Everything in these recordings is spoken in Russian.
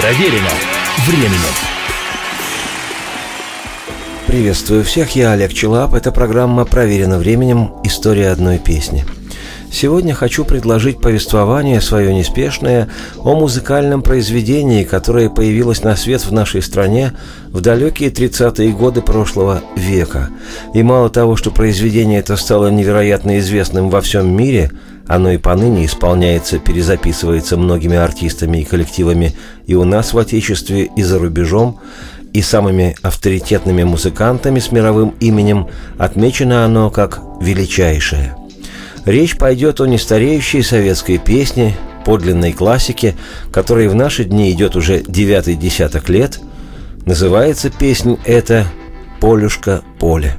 Проверено временем. Приветствую всех, я Олег Челап. Это программа «Проверено временем. История одной песни». Сегодня хочу предложить повествование свое неспешное о музыкальном произведении, которое появилось на свет в нашей стране в далекие 30-е годы прошлого века. И мало того, что произведение это стало невероятно известным во всем мире, оно и поныне исполняется, перезаписывается многими артистами и коллективами и у нас в Отечестве, и за рубежом, и самыми авторитетными музыкантами с мировым именем отмечено оно как величайшее – Речь пойдет о нестареющей советской песне, подлинной классике, которой в наши дни идет уже девятый десяток лет. Называется песня эта «Полюшка поле».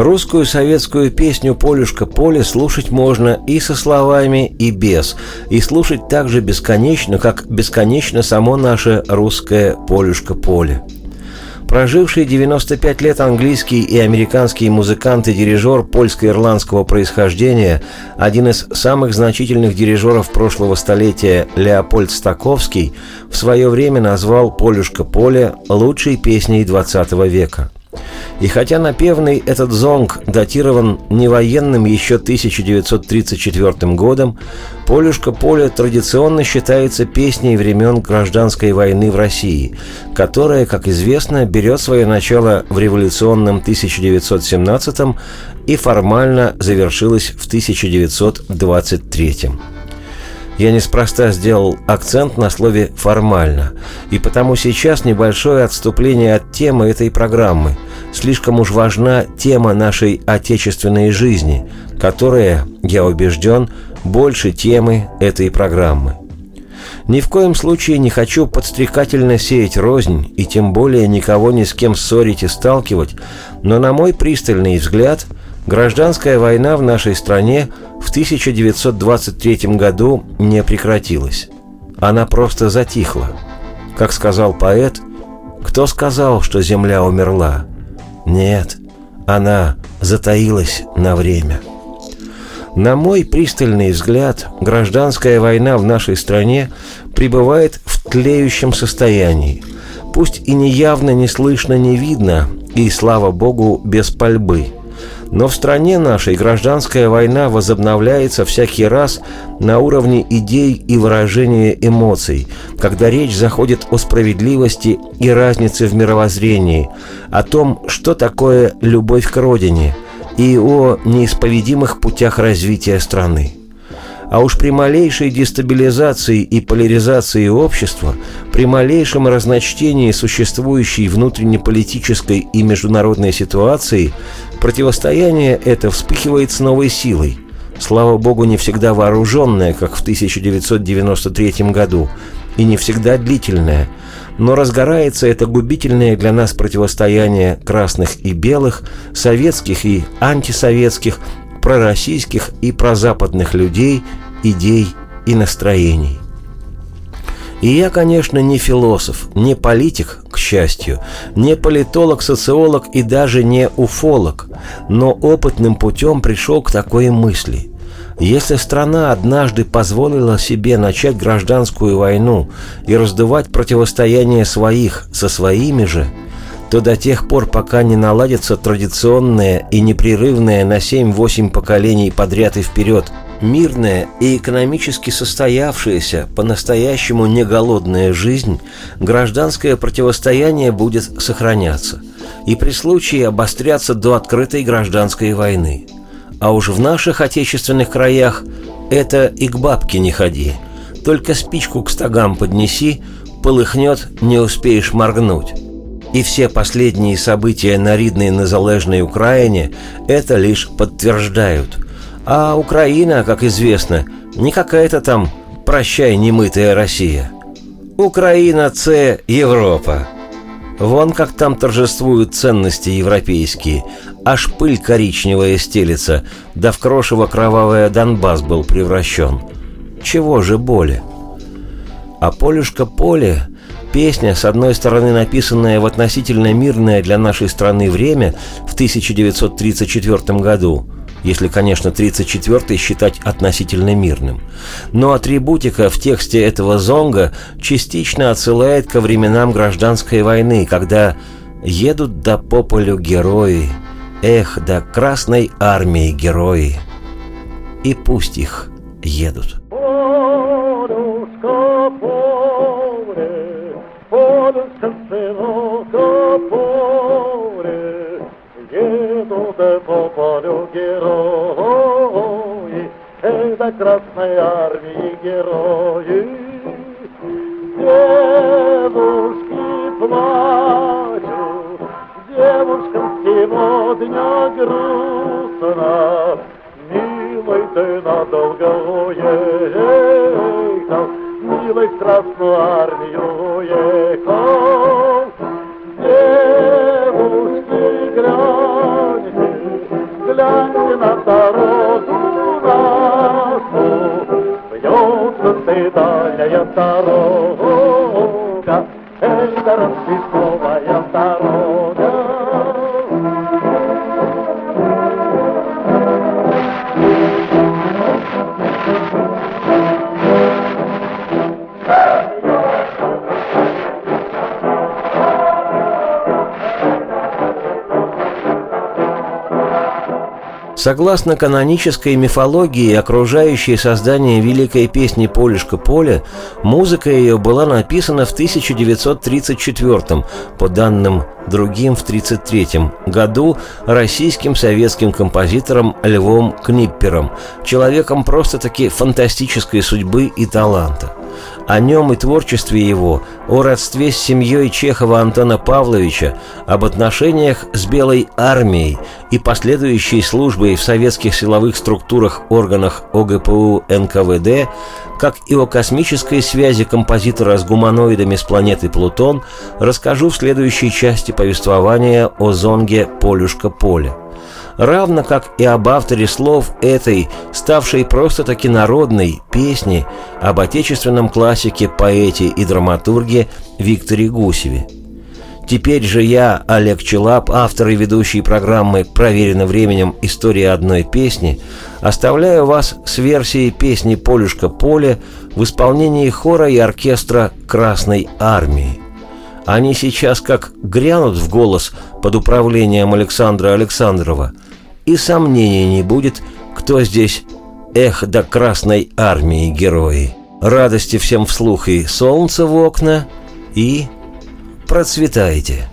Русскую советскую песню «Полюшка поле» слушать можно и со словами, и без, и слушать так же бесконечно, как бесконечно само наше русское «Полюшка поле». Проживший 95 лет английский и американский музыкант и дирижер польско-ирландского происхождения, один из самых значительных дирижеров прошлого столетия Леопольд Стаковский, в свое время назвал «Полюшка поле» лучшей песней XX века – и хотя напевный этот зонг датирован не военным еще 1934 годом, «Полюшка поле» традиционно считается песней времен гражданской войны в России, которая, как известно, берет свое начало в революционном 1917 и формально завершилась в 1923 я неспроста сделал акцент на слове «формально», и потому сейчас небольшое отступление от темы этой программы. Слишком уж важна тема нашей отечественной жизни, которая, я убежден, больше темы этой программы. Ни в коем случае не хочу подстрекательно сеять рознь и тем более никого ни с кем ссорить и сталкивать, но на мой пристальный взгляд – Гражданская война в нашей стране в 1923 году не прекратилась. Она просто затихла. Как сказал поэт, кто сказал, что земля умерла? Нет, она затаилась на время. На мой пристальный взгляд, гражданская война в нашей стране пребывает в тлеющем состоянии. Пусть и неявно, не слышно, не видно, и, слава богу, без пальбы – но в стране нашей гражданская война возобновляется всякий раз на уровне идей и выражения эмоций, когда речь заходит о справедливости и разнице в мировоззрении, о том, что такое любовь к родине и о неисповедимых путях развития страны. А уж при малейшей дестабилизации и поляризации общества, при малейшем разночтении существующей внутреннеполитической и международной ситуации, противостояние это вспыхивает с новой силой. Слава богу, не всегда вооруженное, как в 1993 году, и не всегда длительное, но разгорается это губительное для нас противостояние красных и белых, советских и антисоветских, пророссийских и прозападных людей, идей и настроений. И я, конечно, не философ, не политик, к счастью, не политолог, социолог и даже не уфолог, но опытным путем пришел к такой мысли. Если страна однажды позволила себе начать гражданскую войну и раздувать противостояние своих со своими же, то до тех пор, пока не наладится традиционное и непрерывное на 7-8 поколений подряд и вперед мирная и экономически состоявшаяся, по-настоящему не голодная жизнь, гражданское противостояние будет сохраняться и при случае обостряться до открытой гражданской войны. А уж в наших отечественных краях это и к бабке не ходи. Только спичку к стогам поднеси, полыхнет, не успеешь моргнуть. И все последние события на Ридной незалежной Украине это лишь подтверждают – а Украина, как известно, не какая-то там «прощай, немытая Россия». Украина – це Европа. Вон как там торжествуют ценности европейские. Аж пыль коричневая стелится, да в крошево кровавое Донбасс был превращен. Чего же боли? А полюшка поле Песня, с одной стороны написанная в относительно мирное для нашей страны время в 1934 году, если, конечно, 34-й считать относительно мирным. Но атрибутика в тексте этого зонга частично отсылает ко временам гражданской войны, когда едут до по полю герои, эх, до Красной Армии герои. И пусть их едут. Полю герои, это Красной Армии герои. Девушки плачут, девушкам сегодня грустно, Милый, ты надолго уехал, Милый, в Красную Армию уехал. Гляньте на дорогу нашу, Бьется ты дальняя дорога, Согласно канонической мифологии, окружающей создание великой песни «Полюшка поле», музыка ее была написана в 1934 по данным другим в 1933 году российским советским композитором Львом Книппером, человеком просто-таки фантастической судьбы и таланта. О нем и творчестве его, о родстве с семьей Чехова Антона Павловича, об отношениях с Белой армией и последующей службой в советских силовых структурах органах ОГПУ НКВД, как и о космической связи композитора с гуманоидами с планеты Плутон, расскажу в следующей части повествования о зонге «Полюшка-поле» равно как и об авторе слов этой, ставшей просто-таки народной, песни об отечественном классике, поэте и драматурге Викторе Гусеве. Теперь же я, Олег Челап, автор и ведущий программы «Проверено временем. История одной песни», оставляю вас с версией песни «Полюшка поле» в исполнении хора и оркестра «Красной армии». Они сейчас как грянут в голос под управлением Александра Александрова – и сомнений не будет, кто здесь эх до Красной Армии герои. Радости всем вслух и солнце в окна, и процветайте.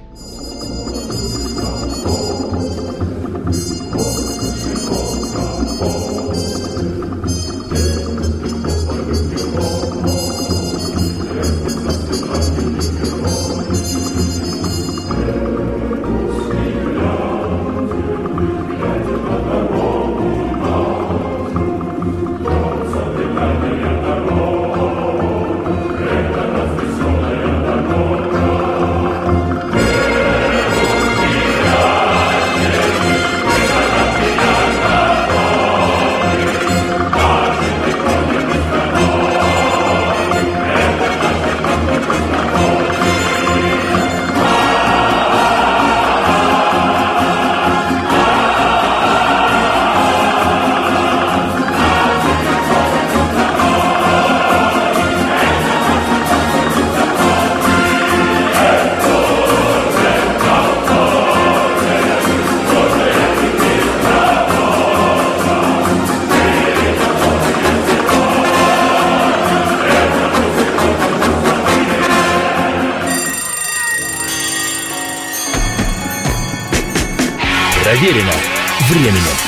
Проверено временем.